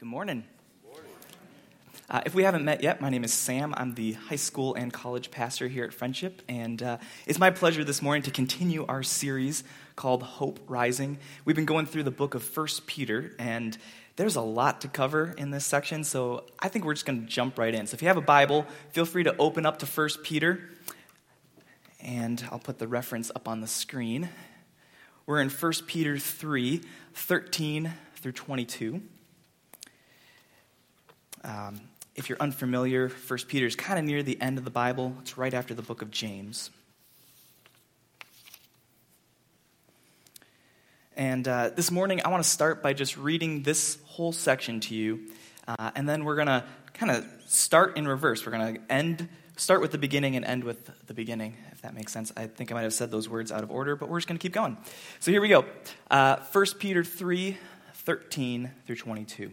Good morning. Uh, if we haven't met yet, my name is Sam. I'm the high school and college pastor here at Friendship, and uh, it's my pleasure this morning to continue our series called Hope Rising. We've been going through the book of First Peter, and there's a lot to cover in this section, so I think we're just going to jump right in. So if you have a Bible, feel free to open up to First Peter, and I'll put the reference up on the screen. We're in 1 Peter 3 13 through 22. Um, if you're unfamiliar, 1 Peter is kind of near the end of the Bible. It's right after the book of James. And uh, this morning, I want to start by just reading this whole section to you. Uh, and then we're going to kind of start in reverse. We're going to end, start with the beginning and end with the beginning, if that makes sense. I think I might have said those words out of order, but we're just going to keep going. So here we go. Uh, 1 Peter 3 13 through 22.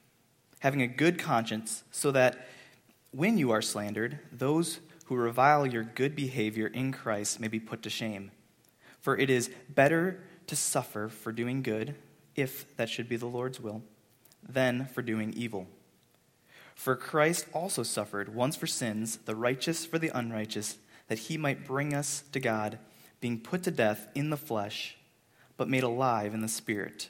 having a good conscience, so that when you are slandered, those who revile your good behavior in Christ may be put to shame. For it is better to suffer for doing good, if that should be the Lord's will, than for doing evil. For Christ also suffered once for sins, the righteous for the unrighteous, that he might bring us to God, being put to death in the flesh, but made alive in the Spirit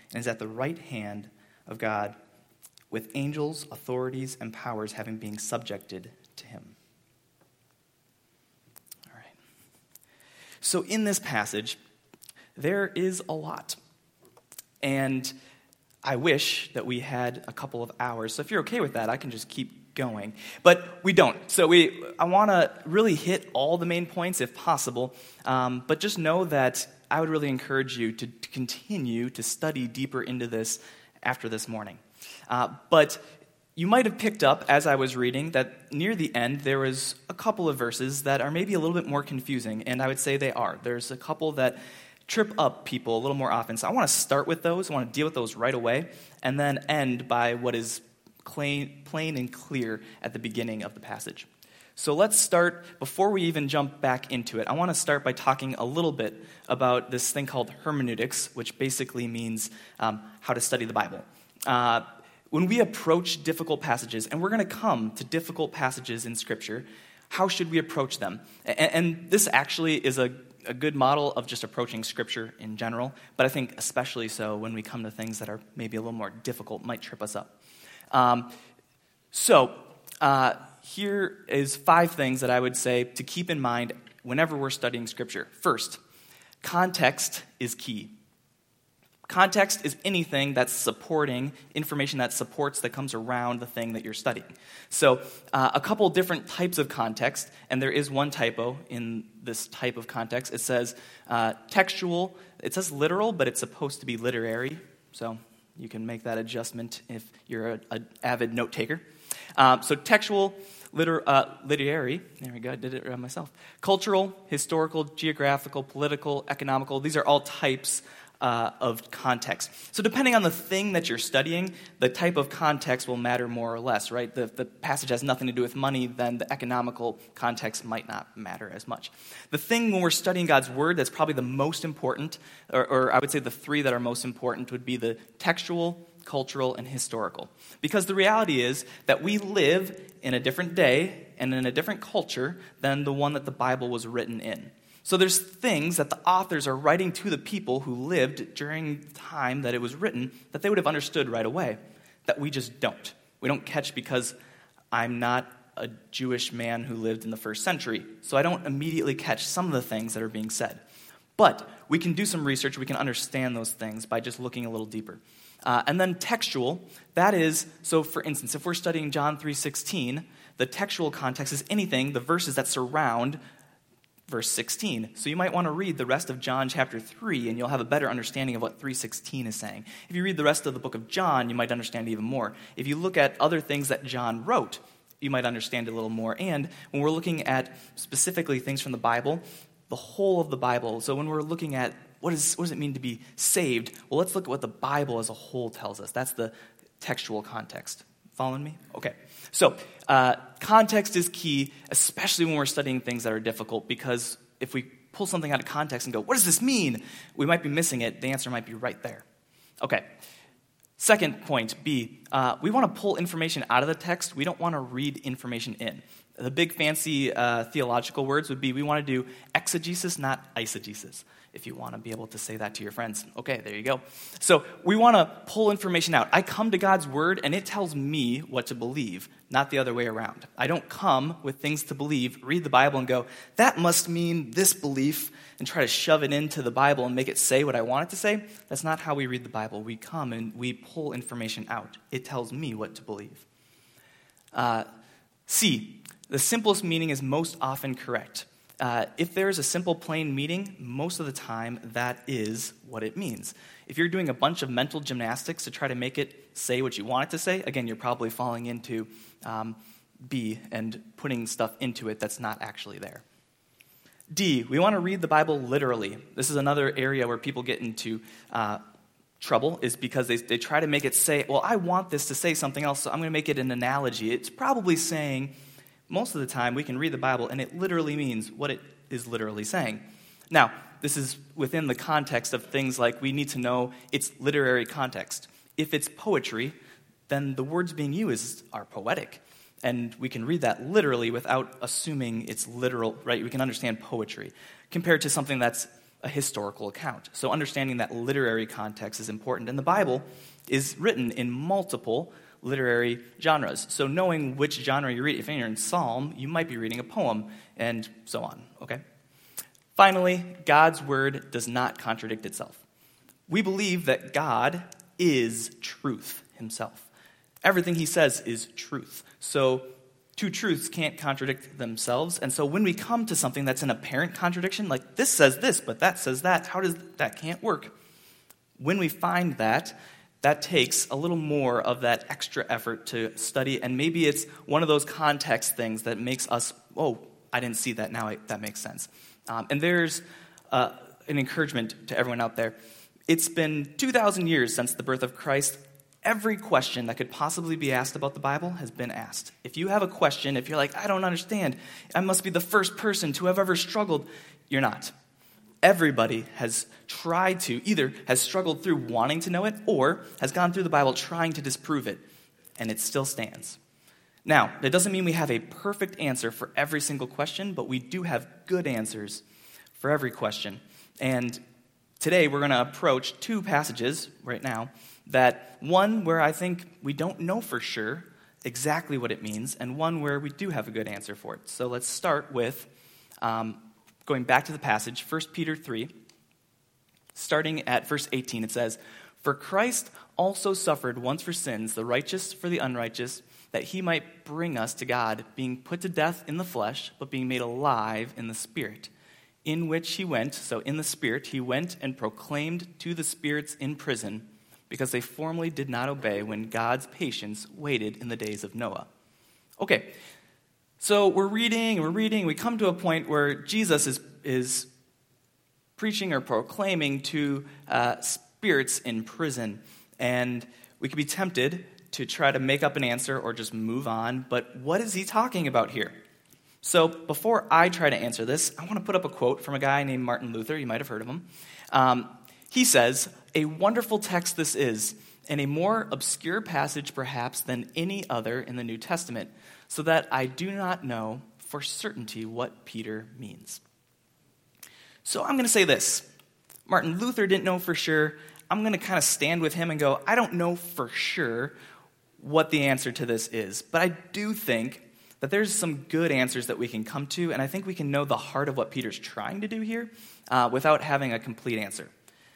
and is at the right hand of God, with angels, authorities, and powers having been subjected to him. All right. So, in this passage, there is a lot. And I wish that we had a couple of hours. So, if you're okay with that, I can just keep going. But we don't. So, we, I want to really hit all the main points if possible. Um, but just know that I would really encourage you to, to continue to study deeper into this after this morning. Uh, but you might have picked up as I was reading that near the end there was a couple of verses that are maybe a little bit more confusing, and I would say they are. There's a couple that trip up people a little more often. So I want to start with those, I want to deal with those right away, and then end by what is plain, plain and clear at the beginning of the passage. So let's start, before we even jump back into it, I want to start by talking a little bit about this thing called hermeneutics, which basically means um, how to study the Bible. Uh, when we approach difficult passages, and we're going to come to difficult passages in Scripture, how should we approach them? And, and this actually is a, a good model of just approaching Scripture in general, but I think especially so when we come to things that are maybe a little more difficult, might trip us up. Um, so, uh, here is five things that I would say to keep in mind whenever we're studying Scripture. First, context is key. Context is anything that's supporting information that supports that comes around the thing that you're studying. So, uh, a couple different types of context, and there is one typo in this type of context. It says uh, textual, it says literal, but it's supposed to be literary. So, you can make that adjustment if you're an avid note taker. Um, so textual, liter, uh, literary, there we go, I did it myself. Cultural, historical, geographical, political, economical, these are all types uh, of context. So, depending on the thing that you're studying, the type of context will matter more or less, right? The, the passage has nothing to do with money, then the economical context might not matter as much. The thing when we're studying God's Word that's probably the most important, or, or I would say the three that are most important, would be the textual, cultural, and historical. Because the reality is that we live in a different day and in a different culture than the one that the Bible was written in. So there's things that the authors are writing to the people who lived during the time that it was written that they would have understood right away that we just don't. We don't catch because I'm not a Jewish man who lived in the first century, so I don't immediately catch some of the things that are being said. But we can do some research, we can understand those things by just looking a little deeper. Uh, and then textual, that is, so for instance, if we're studying John 3.16, the textual context is anything, the verses that surround verse 16. So you might want to read the rest of John chapter 3 and you'll have a better understanding of what 316 is saying. If you read the rest of the book of John, you might understand even more. If you look at other things that John wrote, you might understand a little more. And when we're looking at specifically things from the Bible, the whole of the Bible, so when we're looking at what, is, what does it mean to be saved, well, let's look at what the Bible as a whole tells us. That's the textual context. Following me? Okay. So, uh, context is key, especially when we're studying things that are difficult, because if we pull something out of context and go, what does this mean? We might be missing it. The answer might be right there. Okay. Second point, B, uh, we want to pull information out of the text. We don't want to read information in. The big fancy uh, theological words would be we want to do exegesis, not eisegesis if you want to be able to say that to your friends. Okay, there you go. So we want to pull information out. I come to God's word and it tells me what to believe, not the other way around. I don't come with things to believe, read the Bible, and go, that must mean this belief, and try to shove it into the Bible and make it say what I want it to say. That's not how we read the Bible. We come and we pull information out. It tells me what to believe. Uh, C, the simplest meaning is most often correct. Uh, if there's a simple, plain meaning, most of the time that is what it means. If you're doing a bunch of mental gymnastics to try to make it say what you want it to say, again, you're probably falling into um, B and putting stuff into it that's not actually there. D, we want to read the Bible literally. This is another area where people get into uh, trouble, is because they, they try to make it say, well, I want this to say something else, so I'm going to make it an analogy. It's probably saying, most of the time we can read the Bible and it literally means what it is literally saying. Now, this is within the context of things like we need to know its literary context. If it's poetry, then the words being used are poetic. And we can read that literally without assuming it's literal, right? We can understand poetry compared to something that's a historical account. So understanding that literary context is important. And the Bible is written in multiple literary genres. So knowing which genre you read, if you're in Psalm, you might be reading a poem, and so on, okay? Finally, God's word does not contradict itself. We believe that God is truth himself. Everything he says is truth. So two truths can't contradict themselves. And so when we come to something that's an apparent contradiction, like this says this, but that says that, how does that can't work? When we find that, that takes a little more of that extra effort to study, and maybe it's one of those context things that makes us, oh, I didn't see that, now I, that makes sense. Um, and there's uh, an encouragement to everyone out there. It's been 2,000 years since the birth of Christ. Every question that could possibly be asked about the Bible has been asked. If you have a question, if you're like, I don't understand, I must be the first person to have ever struggled, you're not everybody has tried to, either has struggled through wanting to know it or has gone through the Bible trying to disprove it, and it still stands. Now, that doesn't mean we have a perfect answer for every single question, but we do have good answers for every question. And today we're going to approach two passages right now that one where I think we don't know for sure exactly what it means, and one where we do have a good answer for it. So let's start with um, going back to the passage, 1 Peter 3, starting at verse 18, it says, For Christ also suffered once for sins, the righteous for the unrighteous, that he might bring us to God, being put to death in the flesh, but being made alive in the Spirit. In which he went, so in the Spirit, he went and proclaimed to the spirits in prison, because they formerly did not obey when God's patience waited in the days of Noah. Okay, so we're reading we're reading, we come to a point where Jesus is, is preaching or proclaiming to uh, spirits in prison. And we could be tempted to try to make up an answer or just move on, but what is he talking about here? So before I try to answer this, I want to put up a quote from a guy named Martin Luther. You might have heard of him. Um, he says, A wonderful text this is, and a more obscure passage perhaps than any other in the New Testament so that I do not know for certainty what Peter means. So I'm going to say this Martin Luther didn't know for sure. I'm going to kind of stand with him and go, I don't know for sure what the answer to this is. But I do think that there's some good answers that we can come to, and I think we can know the heart of what Peter's trying to do here uh, without having a complete answer.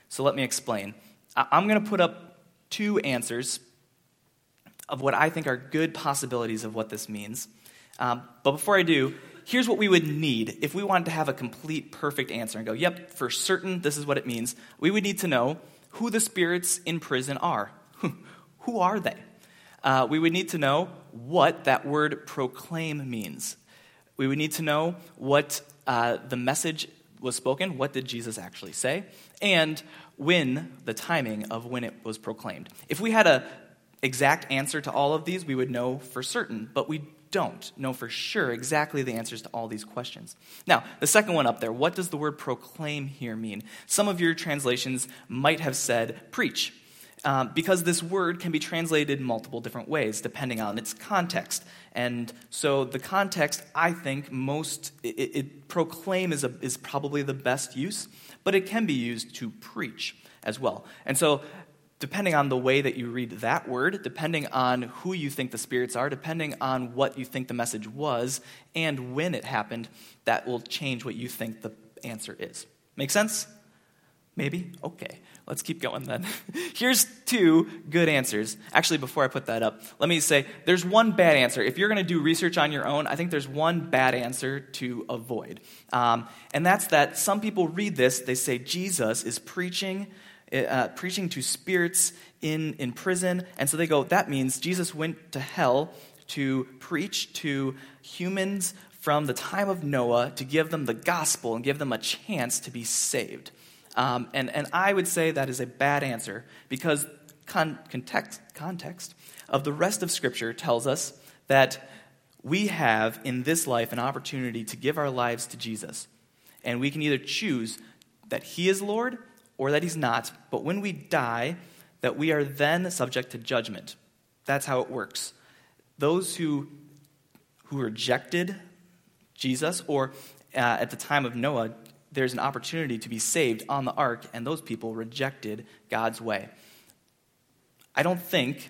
So let me explain. I- I'm going to put up two answers of what I think are good possibilities of what this means. Um, but before I do, here's what we would need if we wanted to have a complete, perfect answer and go, yep, for certain, this is what it means. We would need to know who the spirits in prison are. who are they? Uh, we would need to know what that word proclaim means. We would need to know what uh, the message was spoken, what did Jesus actually say, and when the timing of when it was proclaimed. If we had a exact answer to all of these, we would know for certain, but we don't know for sure exactly the answers to all these questions. Now, the second one up there, what does the word proclaim here mean? Some of your translations might have said preach. Um, because this word can be translated multiple different ways depending on its context. And so the context, I think, most it, it, proclaim is, a, is probably the best use, but it can be used to preach as well. And so depending on the way that you read that word, depending on who you think the spirits are, depending on what you think the message was, and when it happened, that will change what you think the answer is. Make sense? Maybe? Okay. Let's keep going then. Here's two good answers. Actually, before I put that up, let me say there's one bad answer. If you're going to do research on your own, I think there's one bad answer to avoid. Um, and that's that some people read this, they say Jesus is preaching. Uh, preaching to spirits in, in prison. And so they go, that means Jesus went to hell to preach to humans from the time of Noah to give them the gospel and give them a chance to be saved. Um, and, and I would say that is a bad answer because con- context, context of the rest of Scripture tells us that we have in this life an opportunity to give our lives to Jesus. And we can either choose that He is Lord or that He's not. But when we die, that we are then subject to judgment. That's how it works. Those who, who rejected Jesus, or uh, at the time of Noah, there's an opportunity to be saved on the ark, and those people rejected God's way. I don't think,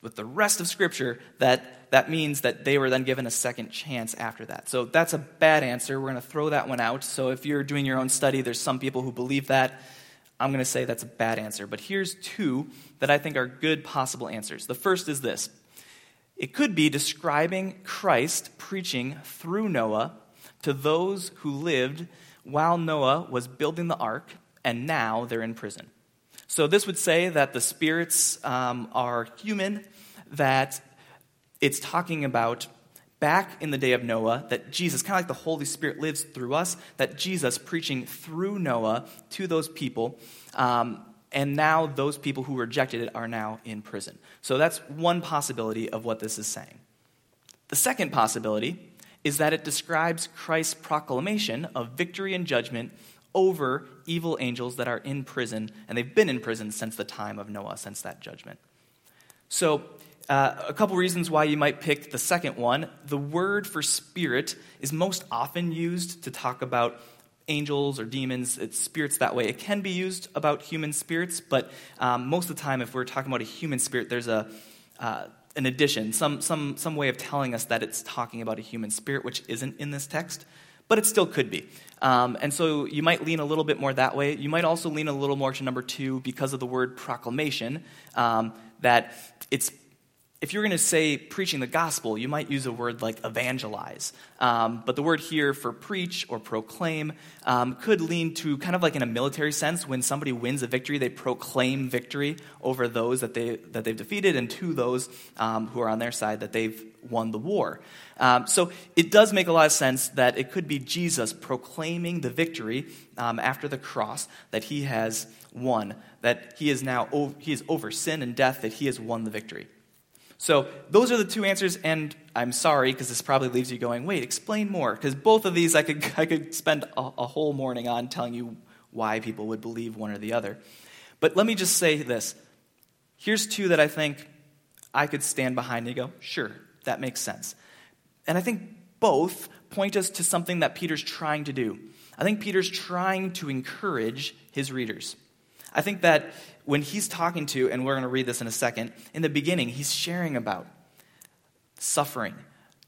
with the rest of Scripture, that that means that they were then given a second chance after that. So that's a bad answer. We're going to throw that one out. So if you're doing your own study, there's some people who believe that. I'm going to say that's a bad answer. But here's two that I think are good possible answers. The first is this it could be describing Christ preaching through Noah to those who lived while Noah was building the ark, and now they're in prison. So this would say that the spirits um, are human, that it's talking about back in the day of Noah, that Jesus, kind of like the Holy Spirit lives through us, that Jesus preaching through Noah to those people. Um, and now those people who rejected it are now in prison. So that's one possibility of what this is saying. The second possibility is that it describes Christ's proclamation of victory and judgment over evil angels that are in prison, and they've been in prison since the time of Noah, since that judgment. So, uh, a couple reasons why you might pick the second one. The word for spirit is most often used to talk about angels or demons, it's spirits that way. It can be used about human spirits, but um, most of the time, if we're talking about a human spirit, there's a uh, an addition, some, some, some way of telling us that it's talking about a human spirit, which isn't in this text, but it still could be. Um, and so you might lean a little bit more that way. You might also lean a little more to number two because of the word proclamation, um, that it's if you're going to say preaching the gospel, you might use a word like evangelize. Um, but the word here for preach or proclaim um, could lean to kind of like in a military sense. When somebody wins a victory, they proclaim victory over those that, they, that they've defeated and to those um, who are on their side that they've won the war. Um, so it does make a lot of sense that it could be Jesus proclaiming the victory um, after the cross that he has won, that he is now he is over sin and death, that he has won the victory. So those are the two answers, and I'm sorry because this probably leaves you going, wait, explain more. Because both of these I could, I could spend a, a whole morning on telling you why people would believe one or the other. But let me just say this. Here's two that I think I could stand behind and go, sure, that makes sense. And I think both point us to something that Peter's trying to do. I think Peter's trying to encourage his readers. I think that when he's talking to, and we're going to read this in a second, in the beginning, he's sharing about suffering,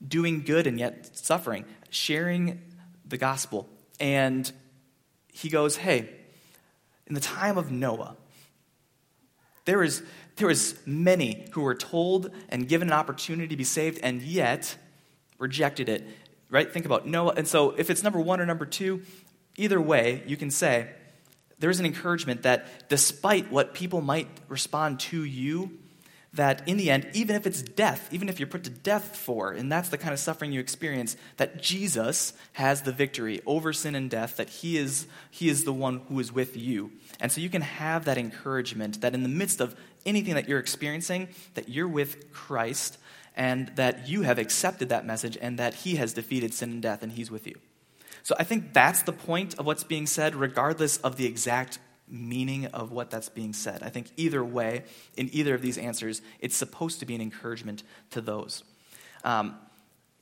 doing good and yet suffering, sharing the gospel. And he goes, Hey, in the time of Noah, there was, many who were told and given an opportunity to be saved and yet rejected it. Right? Think about Noah. And so if it's number one or number two, either way, you can say there's an encouragement that despite what people might respond to you, that in the end, even if it's death, even if you're put to death for, and that's the kind of suffering you experience, that Jesus has the victory over sin and death, that he is, he is the one who is with you. And so you can have that encouragement that in the midst of anything that you're experiencing, that you're with Christ and that you have accepted that message and that he has defeated sin and death and he's with you. So I think that's the point of what's being said, regardless of the exact meaning of what that's being said. I think either way, in either of these answers, it's supposed to be an encouragement to those. Um,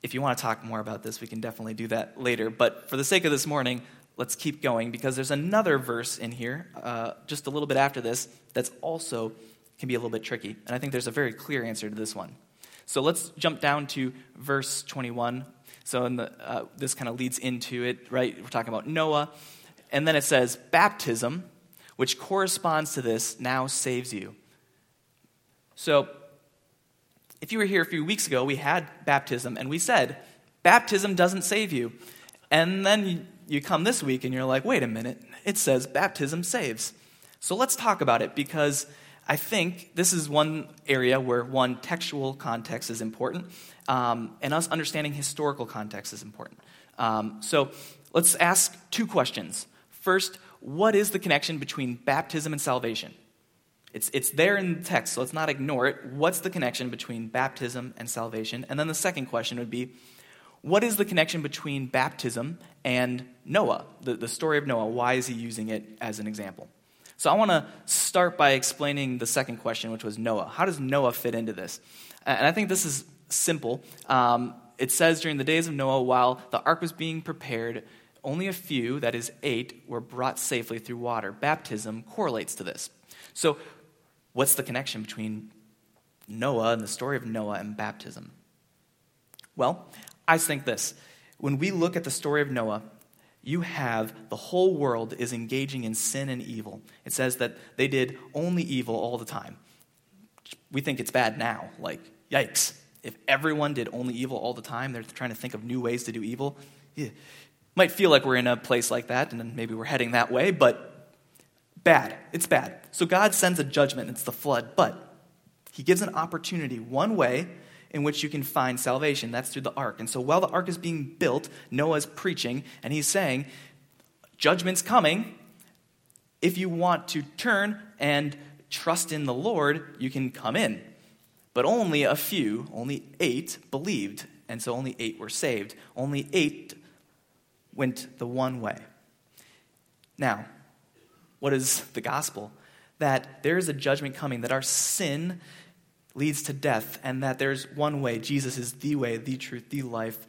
if you want to talk more about this, we can definitely do that later. But for the sake of this morning, let's keep going because there's another verse in here, uh, just a little bit after this, that's also can be a little bit tricky. And I think there's a very clear answer to this one. So let's jump down to verse 21 so the, uh, this kind of leads into it, right? We're talking about Noah. And then it says, baptism, which corresponds to this, now saves you. So if you were here a few weeks ago, we had baptism, and we said, baptism doesn't save you. And then you come this week and you're like, wait a minute, it says baptism saves. So let's talk about it because I think this is one area where one textual context is important, um, and us understanding historical context is important. Um, so let's ask two questions. First, what is the connection between baptism and salvation? It's, it's there in the text, so let's not ignore it. What's the connection between baptism and salvation? And then the second question would be what is the connection between baptism and Noah, the, the story of Noah? Why is he using it as an example? So I want to start by explaining the second question, which was Noah. How does Noah fit into this? And I think this is simple. Um, it says during the days of Noah, while the ark was being prepared, only a few, that is eight, were brought safely through water. Baptism correlates to this. So, what's the connection between Noah and the story of Noah and baptism? Well, I think this. When we look at the story of Noah, you have the whole world is engaging in sin and evil. It says that they did only evil all the time. We think it's bad now. Like, yikes. If everyone did only evil all the time, they're trying to think of new ways to do evil. Yeah. Might feel like we're in a place like that, and maybe we're heading that way, but bad. It's bad. So God sends a judgment, it's the flood, but He gives an opportunity, one way in which you can find salvation. That's through the ark. And so while the ark is being built, Noah's preaching, and he's saying, Judgment's coming. If you want to turn and trust in the Lord, you can come in. But only a few, only eight, believed. And so only eight were saved. Only eight went the one way. Now, what is the gospel? That there is a judgment coming, that our sin leads to death, and that there's one way. Jesus is the way, the truth, the life.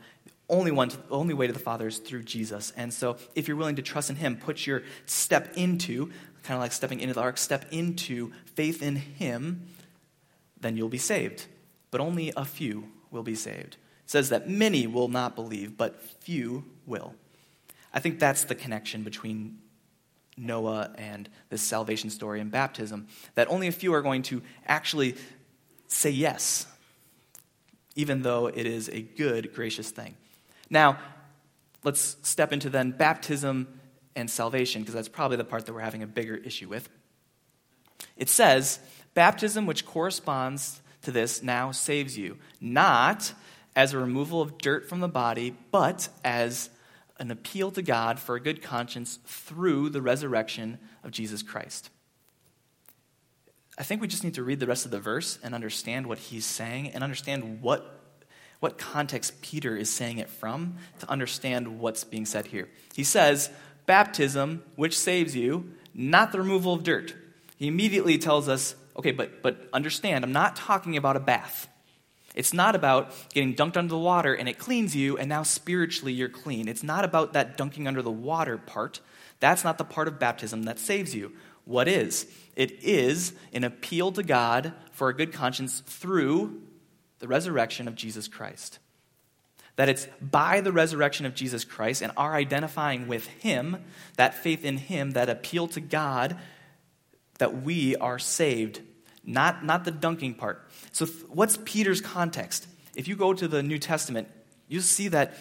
Only one, to, only way to the Father is through Jesus. And so, if you're willing to trust in Him, put your step into, kind of like stepping into the ark, step into faith in Him, then you'll be saved. But only a few will be saved. It says that many will not believe, but few will. I think that's the connection between Noah and this salvation story and baptism, that only a few are going to actually say yes, even though it is a good, gracious thing. Now, let's step into then baptism and salvation, because that's probably the part that we're having a bigger issue with. It says, Baptism, which corresponds to this, now saves you, not as a removal of dirt from the body, but as an appeal to God for a good conscience through the resurrection of Jesus Christ. I think we just need to read the rest of the verse and understand what he's saying and understand what, what context Peter is saying it from to understand what's being said here. He says, Baptism, which saves you, not the removal of dirt. He immediately tells us, okay, but, but understand, I'm not talking about a bath. It's not about getting dunked under the water and it cleans you and now spiritually you're clean. It's not about that dunking under the water part. That's not the part of baptism that saves you. What is? It is an appeal to God for a good conscience through the resurrection of Jesus Christ. That it's by the resurrection of Jesus Christ and our identifying with Him, that faith in Him, that appeal to God, that we are saved. Not, not the dunking part. So, th- what's Peter's context? If you go to the New Testament, you see that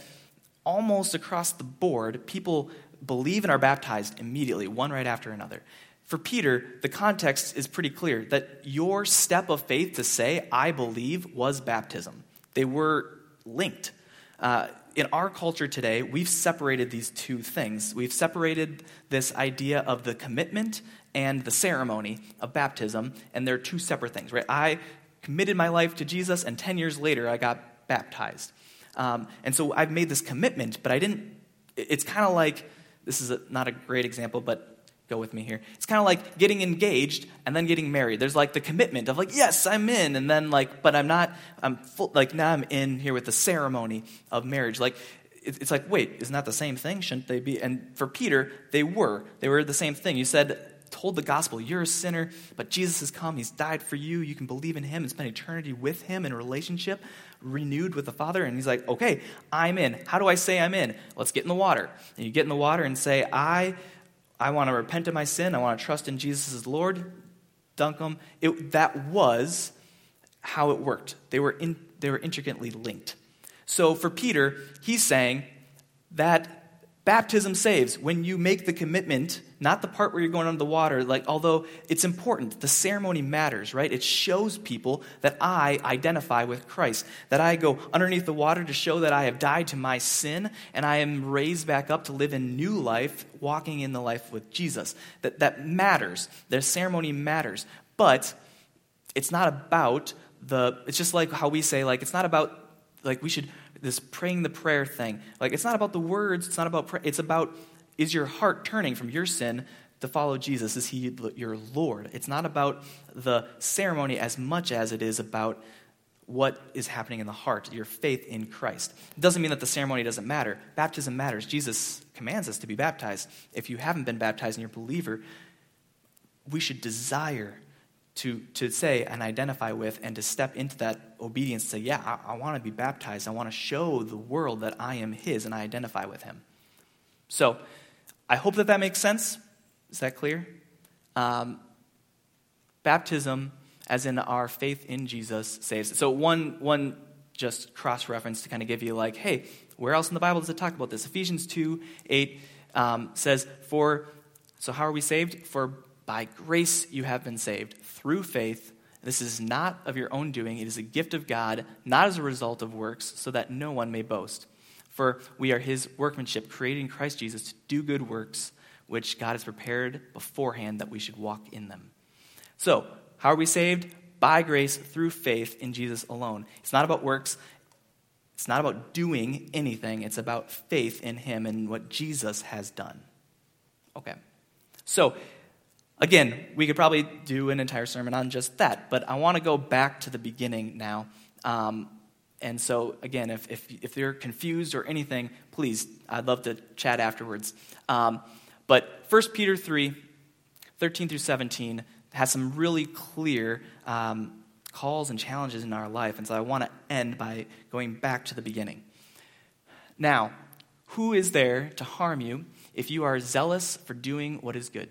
almost across the board, people believe and are baptized immediately, one right after another. For Peter, the context is pretty clear that your step of faith to say, I believe, was baptism. They were linked. Uh, in our culture today, we've separated these two things. We've separated this idea of the commitment and the ceremony of baptism, and they're two separate things, right? I committed my life to Jesus, and 10 years later, I got baptized. Um, and so I've made this commitment, but I didn't, it's kind of like, this is a, not a great example, but go with me here. It's kind of like getting engaged and then getting married. There's like the commitment of like, yes, I'm in, and then like, but I'm not. I'm full, like now I'm in here with the ceremony of marriage. Like, it's like, wait, isn't that the same thing? Shouldn't they be? And for Peter, they were. They were the same thing. You said. Told the gospel, you're a sinner, but Jesus has come. He's died for you. You can believe in him and spend eternity with him in a relationship renewed with the Father. And he's like, okay, I'm in. How do I say I'm in? Let's get in the water. And you get in the water and say, I I want to repent of my sin. I want to trust in Jesus as Lord. Dunk them. It, that was how it worked. They were, in, they were intricately linked. So for Peter, he's saying that Baptism saves when you make the commitment, not the part where you're going under the water, like although it's important, the ceremony matters, right? It shows people that I identify with Christ, that I go underneath the water to show that I have died to my sin and I am raised back up to live a new life, walking in the life with Jesus. That that matters. The ceremony matters. But it's not about the it's just like how we say like it's not about like we should this praying the prayer thing. Like, it's not about the words, it's not about pray, it's about is your heart turning from your sin to follow Jesus? Is he your Lord? It's not about the ceremony as much as it is about what is happening in the heart, your faith in Christ. It doesn't mean that the ceremony doesn't matter. Baptism matters. Jesus commands us to be baptized. If you haven't been baptized and you're a believer, we should desire to, to say and identify with and to step into that obedience say yeah i, I want to be baptized. I want to show the world that i am his and i identify with him. So i hope that that makes sense. Is that clear? Um, baptism as in our faith in jesus saves. So one one just cross reference to kind of give you like hey where else in the bible does it talk about this? Ephesians 2 8 um, says for so how are we saved? For by grace you have been saved through faith. This is not of your own doing, it is a gift of God, not as a result of works, so that no one may boast. For we are his workmanship, created in Christ Jesus to do good works, which God has prepared beforehand that we should walk in them. So, how are we saved? By grace through faith in Jesus alone. It's not about works. It's not about doing anything. It's about faith in him and what Jesus has done. Okay. So, Again, we could probably do an entire sermon on just that, but I want to go back to the beginning now. Um, and so, again, if, if, if you're confused or anything, please, I'd love to chat afterwards. Um, but 1 Peter 3 13 through 17 has some really clear um, calls and challenges in our life. And so I want to end by going back to the beginning. Now, who is there to harm you if you are zealous for doing what is good?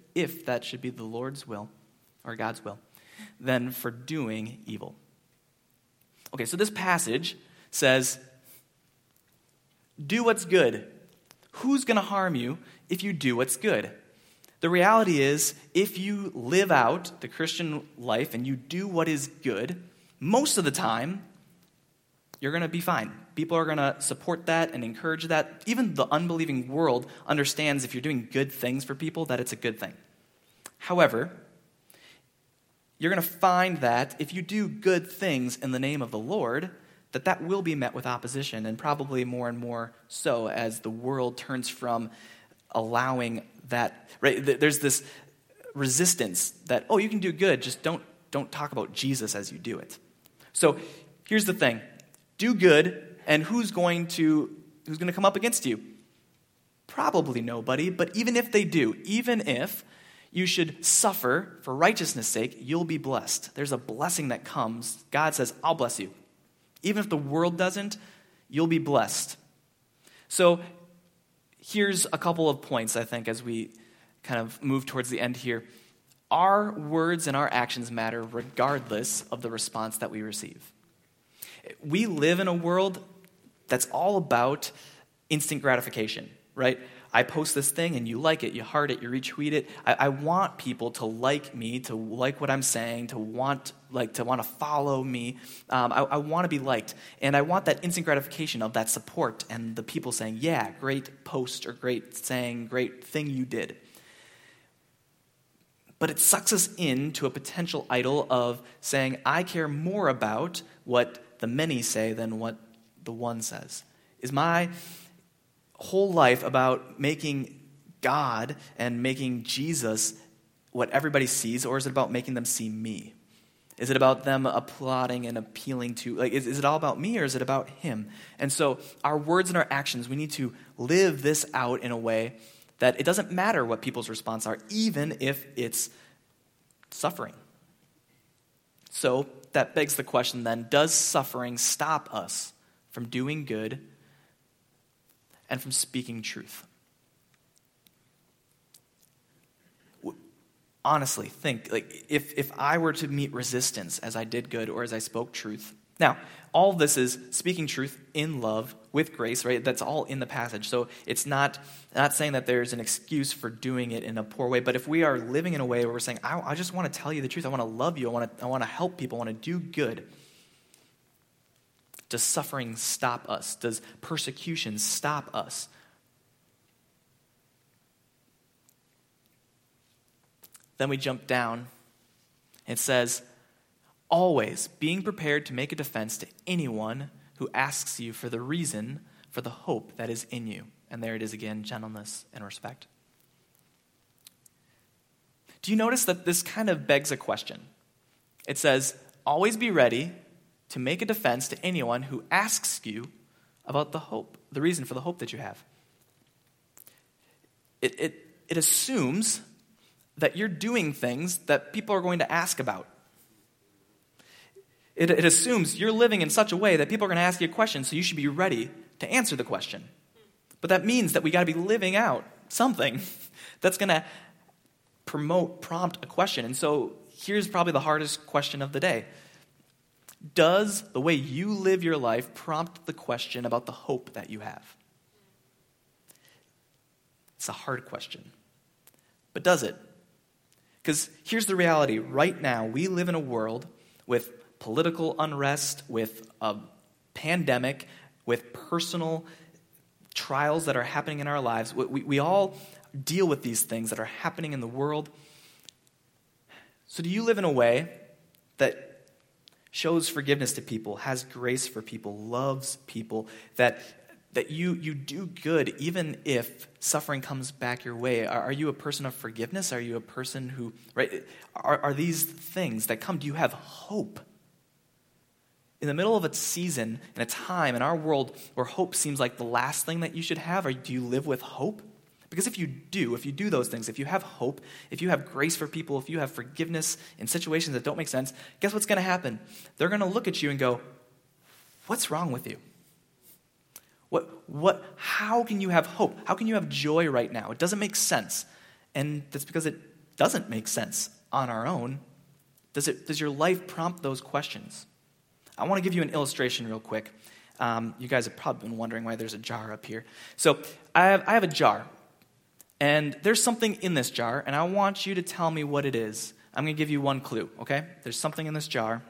if that should be the Lord's will or God's will, than for doing evil. Okay, so this passage says, do what's good. Who's going to harm you if you do what's good? The reality is, if you live out the Christian life and you do what is good, most of the time, you're going to be fine. People are going to support that and encourage that. Even the unbelieving world understands if you're doing good things for people, that it's a good thing. However, you're going to find that if you do good things in the name of the Lord, that that will be met with opposition, and probably more and more so as the world turns from allowing that. Right? There's this resistance that oh, you can do good, just don't don't talk about Jesus as you do it. So here's the thing: do good, and who's going to who's going to come up against you? Probably nobody. But even if they do, even if you should suffer for righteousness' sake, you'll be blessed. There's a blessing that comes. God says, I'll bless you. Even if the world doesn't, you'll be blessed. So here's a couple of points, I think, as we kind of move towards the end here. Our words and our actions matter regardless of the response that we receive. We live in a world that's all about instant gratification, right? I post this thing and you like it, you heart it, you retweet it. I, I, want people to like me, to like what I'm saying, to want like to want to follow me. Um, I, I want to be liked, and I want that instant gratification of that support and the people saying, "Yeah, great post or great saying, great thing you did." But it sucks us into a potential idol of saying, "I care more about what the many say than what the one says." Is my whole life about making God and making Jesus what everybody sees, or is it about making them see me? Is it about them applauding and appealing to, like, is, is it all about me or is it about him? And so, our words and our actions, we need to live this out in a way that it doesn't matter what people's response are, even if it's suffering. So, that begs the question then does suffering stop us from doing good and from speaking truth. Honestly, think like if, if I were to meet resistance as I did good or as I spoke truth. Now, all this is speaking truth in love with grace, right? That's all in the passage. So it's not, not saying that there's an excuse for doing it in a poor way, but if we are living in a way where we're saying, I, I just want to tell you the truth, I want to love you, I want to, I want to help people, I want to do good, does suffering stop us? Does persecution stop us? Then we jump down. It says, always being prepared to make a defense to anyone who asks you for the reason for the hope that is in you. And there it is again gentleness and respect. Do you notice that this kind of begs a question? It says, always be ready to make a defense to anyone who asks you about the hope, the reason for the hope that you have. It, it, it assumes that you're doing things that people are going to ask about. It, it assumes you're living in such a way that people are going to ask you a question, so you should be ready to answer the question. But that means that we got to be living out something that's going to promote, prompt a question. And so here's probably the hardest question of the day does the way you live your life prompt the question about the hope that you have? It's a hard question. But does it? Because here's the reality right now, we live in a world with political unrest, with a pandemic, with personal trials that are happening in our lives. We, we all deal with these things that are happening in the world. So, do you live in a way that shows forgiveness to people, has grace for people, loves people, that, that you, you do good even if suffering comes back your way. Are, are you a person of forgiveness? Are you a person who, right? Are, are these things that come? Do you have hope? In the middle of a season and a time in our world where hope seems like the last thing that you should have, or do you live with hope? Because if you do, if you do those things, if you have hope, if you have grace for people, if you have forgiveness in situations that don't make sense, guess what's going to happen? They're going to look at you and go, What's wrong with you? What, what, how can you have hope? How can you have joy right now? It doesn't make sense. And that's because it doesn't make sense on our own. Does, it, does your life prompt those questions? I want to give you an illustration real quick. Um, you guys have probably been wondering why there's a jar up here. So I have, I have a jar. And there's something in this jar, and I want you to tell me what it is. I'm going to give you one clue, okay? There's something in this jar.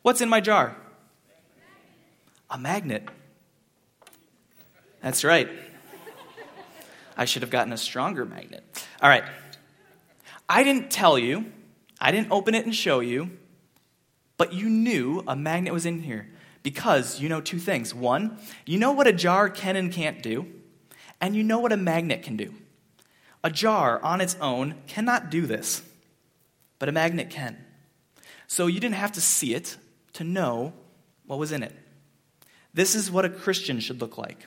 What's in my jar? A magnet. That's right. I should have gotten a stronger magnet. All right. I didn't tell you, I didn't open it and show you, but you knew a magnet was in here because you know two things. One, you know what a jar can and can't do, and you know what a magnet can do. A jar on its own cannot do this, but a magnet can. So you didn't have to see it to know what was in it. This is what a Christian should look like.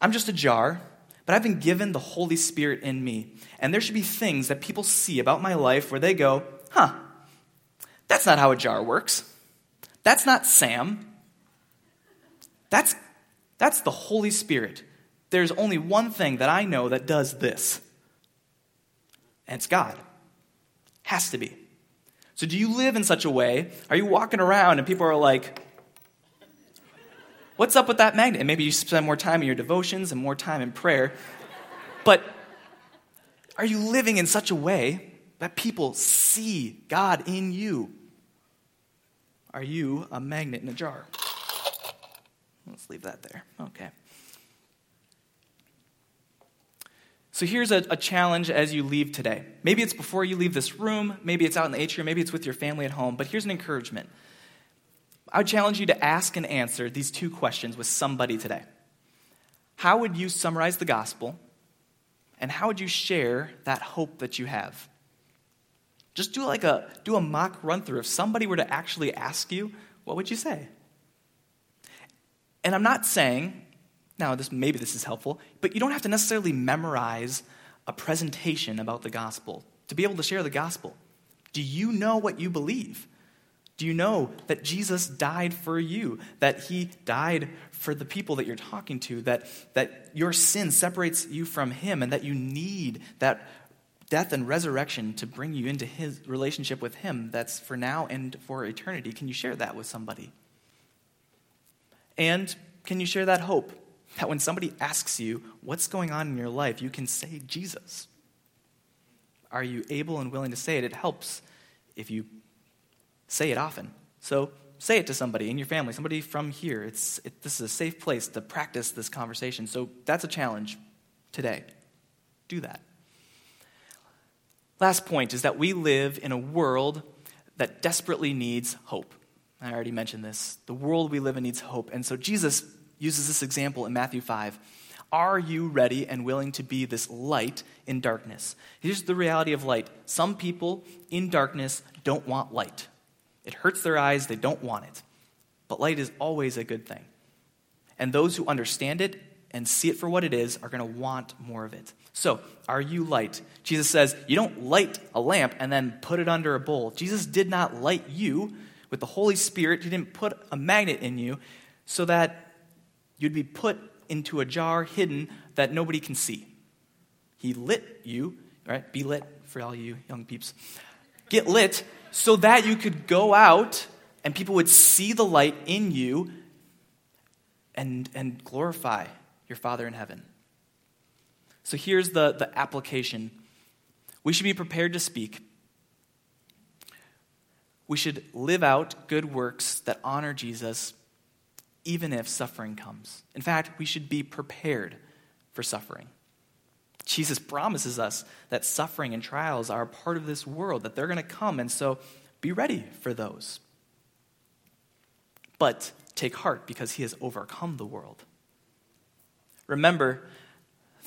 I'm just a jar, but I've been given the Holy Spirit in me. And there should be things that people see about my life where they go, huh, that's not how a jar works. That's not Sam. That's, that's the Holy Spirit. There's only one thing that I know that does this, and it's God. Has to be. So, do you live in such a way? Are you walking around and people are like, What's up with that magnet? And maybe you spend more time in your devotions and more time in prayer. But are you living in such a way that people see God in you? Are you a magnet in a jar? Let's leave that there. Okay. So here's a, a, challenge as you leave today. Maybe it's before you leave this room, maybe it's out in the atrium, maybe it's with your family at home, but here's an encouragement. I would challenge you to ask and answer these two questions with somebody today. How would you summarize the gospel? And how would you share that hope that you have? Just do like a do a mock run through. If somebody were to actually ask you, what would you say? And I'm not saying, now this maybe this is helpful, but you don't have to necessarily memorize a presentation about the gospel to be able to share the gospel. Do you know what you believe? Do you know that Jesus died for you? That he died for the people that you're talking to? That, that your sin separates you from him and that you need that death and resurrection to bring you into his relationship with him that's for now and for eternity? Can you share that with somebody? And can you share that hope that when somebody asks you what's going on in your life, you can say Jesus? Are you able and willing to say it? It helps if you say it often. So say it to somebody in your family, somebody from here. It's, it, this is a safe place to practice this conversation. So that's a challenge today. Do that. Last point is that we live in a world that desperately needs hope. I already mentioned this. The world we live in needs hope. And so Jesus uses this example in Matthew 5. Are you ready and willing to be this light in darkness? Here's the reality of light some people in darkness don't want light. It hurts their eyes, they don't want it. But light is always a good thing. And those who understand it and see it for what it is are going to want more of it. So, are you light? Jesus says, You don't light a lamp and then put it under a bowl. Jesus did not light you with the Holy Spirit. He didn't put a magnet in you so that you'd be put into a jar hidden that nobody can see. He lit you, right? Be lit for all you young peeps. Get lit so that you could go out and people would see the light in you and, and glorify your Father in heaven. So here's the, the application we should be prepared to speak. We should live out good works that honor Jesus, even if suffering comes. In fact, we should be prepared for suffering. Jesus promises us that suffering and trials are a part of this world, that they're going to come, and so be ready for those. But take heart because he has overcome the world. Remember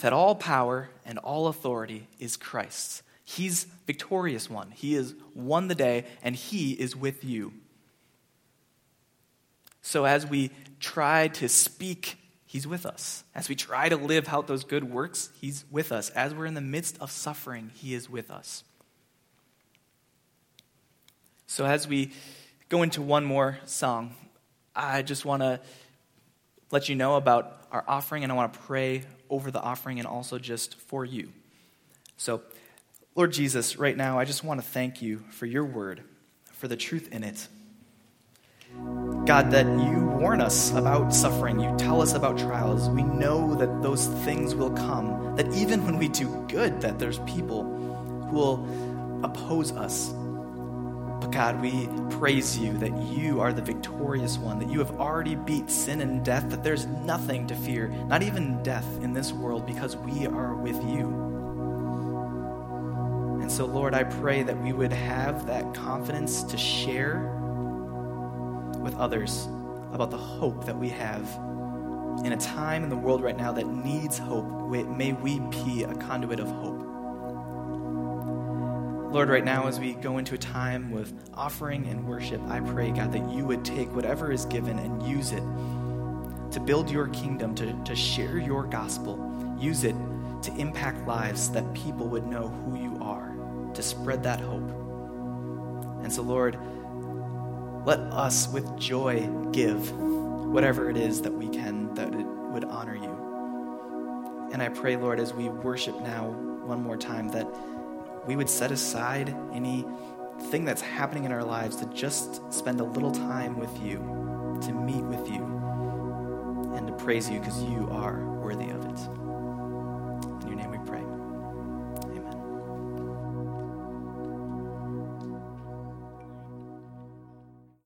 that all power and all authority is Christ's. He's victorious one. He has won the day, and he is with you. So as we try to speak He's with us. As we try to live out those good works, He's with us. As we're in the midst of suffering, He is with us. So, as we go into one more song, I just want to let you know about our offering, and I want to pray over the offering and also just for you. So, Lord Jesus, right now, I just want to thank you for your word, for the truth in it. God, that you warn us about suffering. You tell us about trials. We know that those things will come. That even when we do good, that there's people who will oppose us. But God, we praise you that you are the victorious one, that you have already beat sin and death, that there's nothing to fear, not even death in this world, because we are with you. And so, Lord, I pray that we would have that confidence to share with others about the hope that we have in a time in the world right now that needs hope. May we be a conduit of hope. Lord, right now, as we go into a time with offering and worship, I pray, God, that you would take whatever is given and use it to build your kingdom, to, to share your gospel. Use it to impact lives that people would know who you are, to spread that hope. And so, Lord, let us with joy give whatever it is that we can that it would honor you. And I pray, Lord, as we worship now one more time, that we would set aside anything that's happening in our lives to just spend a little time with you, to meet with you, and to praise you because you are.